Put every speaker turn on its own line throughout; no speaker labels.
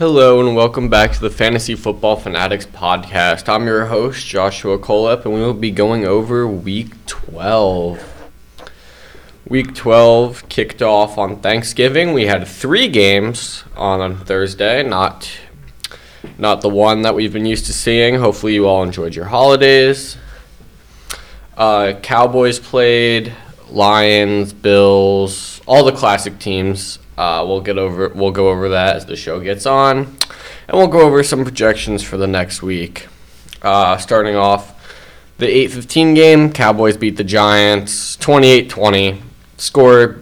Hello and welcome back to the Fantasy Football Fanatics podcast. I'm your host, Joshua Kolep, and we will be going over week 12. Week 12 kicked off on Thanksgiving. We had three games on Thursday, not not the one that we've been used to seeing. Hopefully, you all enjoyed your holidays. Uh, Cowboys played, Lions, Bills, all the classic teams. Uh, we'll get over we'll go over that as the show gets on, and we'll go over some projections for the next week. Uh, starting off, the 8-15 game, Cowboys beat the Giants 28-20. Score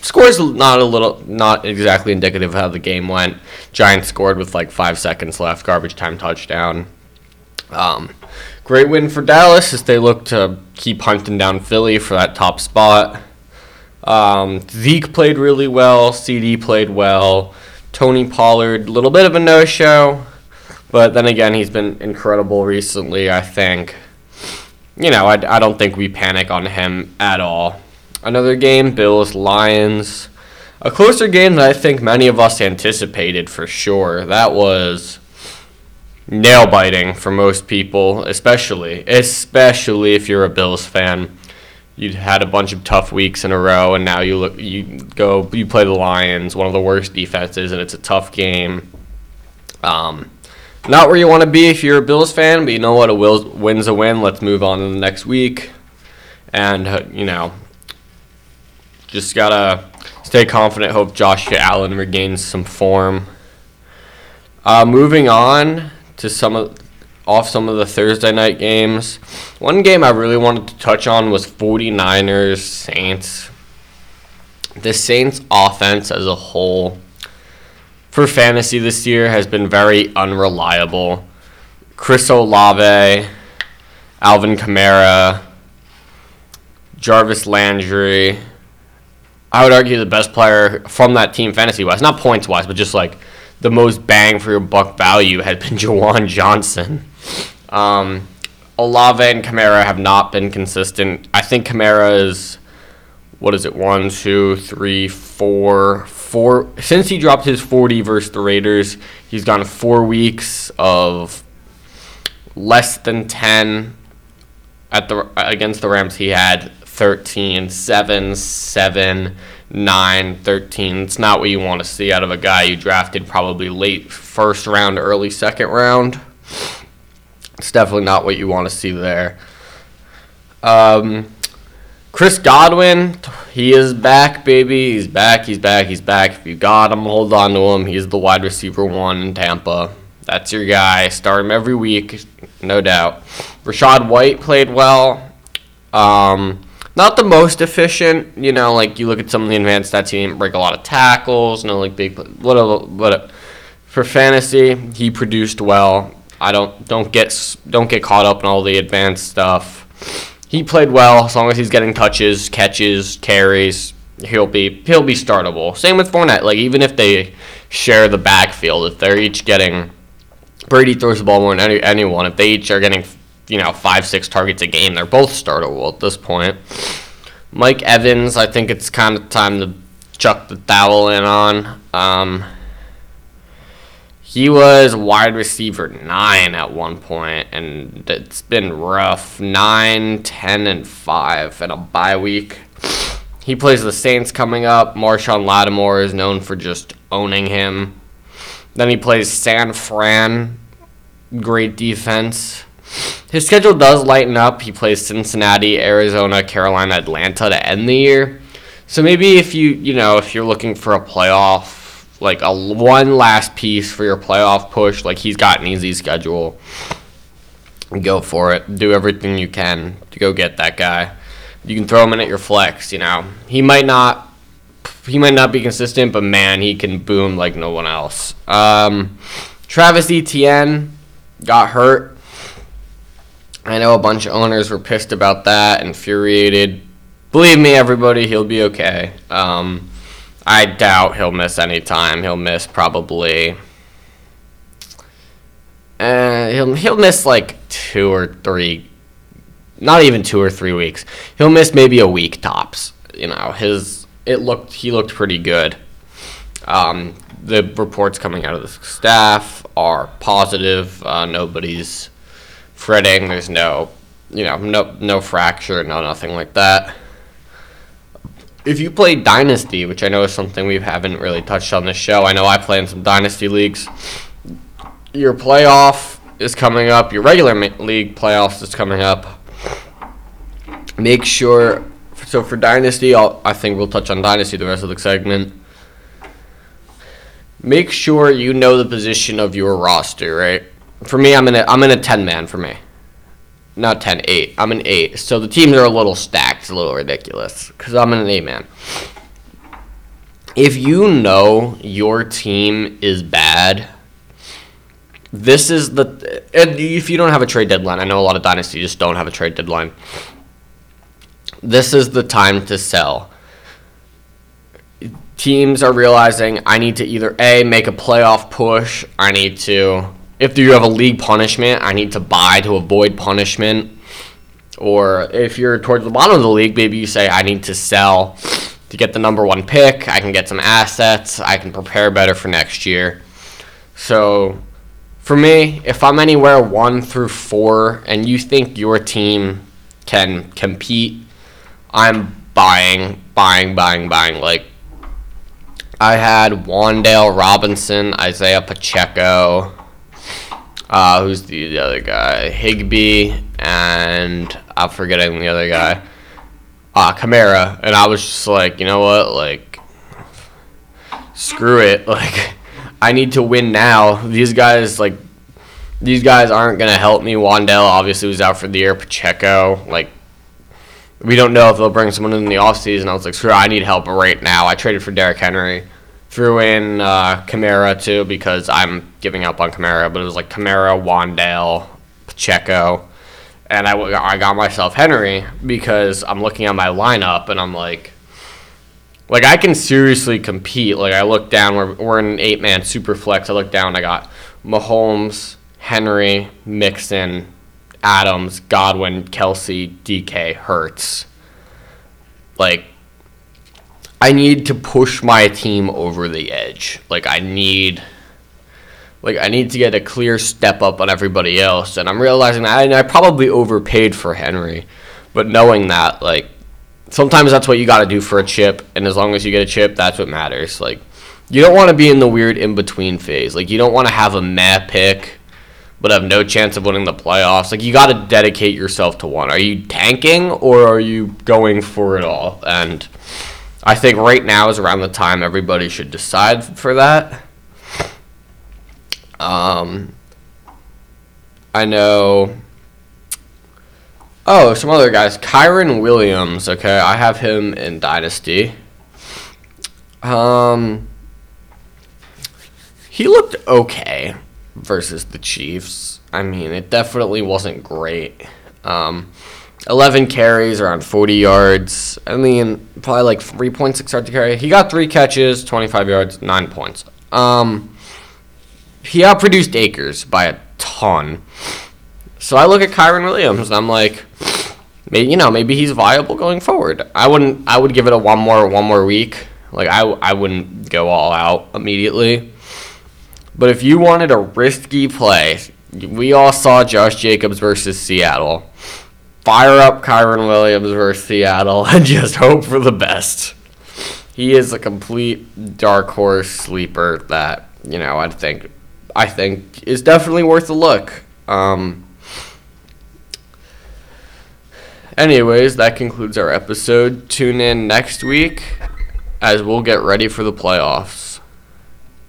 scores not a little not exactly indicative of how the game went. Giants scored with like five seconds left, garbage time touchdown. Um, great win for Dallas as they look to keep hunting down Philly for that top spot. Um, Zeke played really well. CD played well. Tony Pollard, a little bit of a no-show, but then again, he's been incredible recently. I think. You know, I, I don't think we panic on him at all. Another game, Bills Lions. A closer game that I think many of us anticipated for sure. That was nail biting for most people, especially especially if you're a Bills fan you had a bunch of tough weeks in a row, and now you look, you go, you play the Lions, one of the worst defenses, and it's a tough game. Um, not where you want to be if you're a Bills fan, but you know what? A will, win's a win. Let's move on to the next week, and uh, you know, just gotta stay confident. Hope Josh Allen regains some form. Uh, moving on to some of off some of the Thursday night games. One game I really wanted to touch on was 49ers Saints. The Saints offense as a whole for fantasy this year has been very unreliable. Chris Olave, Alvin Kamara, Jarvis Landry. I would argue the best player from that team fantasy wise, not points wise, but just like the most bang for your buck value had been Juwan Johnson. Um, Olave and Kamara have not been consistent. I think Kamara is, what is it, one, two, three, four, four. Since he dropped his 40 versus the Raiders, he's gone four weeks of less than 10 at the against the Rams. He had 13, 7, 7, 9, 13. It's not what you want to see out of a guy you drafted probably late first round, early second round. It's definitely not what you want to see there. Um, Chris Godwin, he is back, baby. He's back, he's back, he's back. If you got him, hold on to him. He's the wide receiver one in Tampa. That's your guy. Start him every week, no doubt. Rachaad White played well. Um, not the most efficient, you know, like you look at some of the advanced stats, he didn't break a lot of tackles, no like big, whatever, whatever. For fantasy, he produced well. I don't don't get don't get caught up in all the advanced stuff. He played well as long as he's getting touches, catches, carries. He'll be he'll be startable. Same with Fournette. Like even if they share the backfield, if they're each getting Brady throws the ball more than any, anyone. If they each are getting you know five six targets a game, they're both startable at this point. Mike Evans, I think it's kind of time to chuck the towel in on. Um, he was wide receiver nine at one point, and it's been rough. Nine, ten, and five in a bye week. He plays the Saints coming up. Marshon Lattimore is known for just owning him. Then he plays San Fran. Great defense. His schedule does lighten up. He plays Cincinnati, Arizona, Carolina, Atlanta to end the year. So maybe if you you know if you're looking for a playoff like a one last piece for your playoff push. Like he's got an easy schedule. Go for it. Do everything you can to go get that guy. You can throw him in at your flex. You know he might not. He might not be consistent, but man, he can boom like no one else. Um, Travis Etienne got hurt. I know a bunch of owners were pissed about that, infuriated. Believe me, everybody, he'll be okay. Um, I doubt he'll miss any time. He'll miss probably. Uh, he'll he'll miss like two or three, not even two or three weeks. He'll miss maybe a week tops. You know, his it looked he looked pretty good. Um, the reports coming out of the staff are positive. Uh, nobody's fretting. There's no, you know, no no fracture, no nothing like that. If you play Dynasty, which I know is something we haven't really touched on this show, I know I play in some Dynasty leagues. Your playoff is coming up. Your regular league playoffs is coming up. Make sure. So for Dynasty, I'll, I think we'll touch on Dynasty the rest of the segment. Make sure you know the position of your roster, right? For me, I'm in a I'm in a ten man for me. Not 10, 8. I'm an 8. So the teams are a little stacked. It's a little ridiculous because I'm an 8 man. If you know your team is bad, this is the. If you don't have a trade deadline, I know a lot of dynasties just don't have a trade deadline. This is the time to sell. Teams are realizing I need to either A, make a playoff push, I need to if you have a league punishment, I need to buy to avoid punishment. Or if you're towards the bottom of the league, maybe you say, I need to sell to get the number one pick. I can get some assets. I can prepare better for next year. So for me, if I'm anywhere one through four and you think your team can compete, I'm buying, buying, buying, buying. Like, I had Wan'Dale Robinson, Isaiah Pacheco, uh, who's the, the other guy? Higbee and I'm forgetting the other guy. Uh, Kamara, and I was just like, you know what, like, screw it, like, I need to win now. These guys, like, these guys aren't gonna help me. Wan'Dale obviously was out for the year. Pacheco, like, we don't know if they'll bring someone in the offseason. I was like, screw, I need help right now. I traded for Derrick Henry threw in uh, too because I'm giving up on Kamara, but it was like Kamara, Wan'Dale, Pacheco, and I, I got myself Henry because I'm looking at my lineup and I'm like, like I can seriously compete. Like I look down, we're, we're in an eight man super flex. I look down, I got Mahomes, Henry, Mixon, Adams, Godwin, Kelce, DK, Hurts. Like I need to push my team over the edge. Like I need like I need to get a clear step up on everybody else and I'm realizing that I, I probably overpaid for Henry. But knowing that like sometimes that's what you got to do for a chip and as long as you get a chip, that's what matters. Like you don't want to be in the weird in between phase. Like you don't want to have a meh pick but have no chance of winning the playoffs. Like you got to dedicate yourself to one. Are you tanking or are you going for it all? And I think right now is around the time everybody should decide for that. Um, I know. Oh, some other guys. Kyren Williams. Okay, I have him in Dynasty. Um, he looked okay versus the Chiefs. I mean, it definitely wasn't great. Um, 11 carries, around 40 yards. I mean, probably like 3.6 yards to carry. He got three catches, 25 yards, nine points. Um, he outproduced Akers by a ton. So I look at Kyren Williams and I'm like, maybe you know, maybe he's viable going forward. I wouldn't. I would give it a one more one more week. Like I, I wouldn't go all out immediately. But if you wanted a risky play, we all saw Josh Jacobs versus Seattle fire up Kyren Williams versus Seattle and just hope for the best. He is a complete dark horse sleeper that you know I think I think is definitely worth a look. Um, anyways, that concludes our episode. Tune in next week as we'll get ready for the playoffs.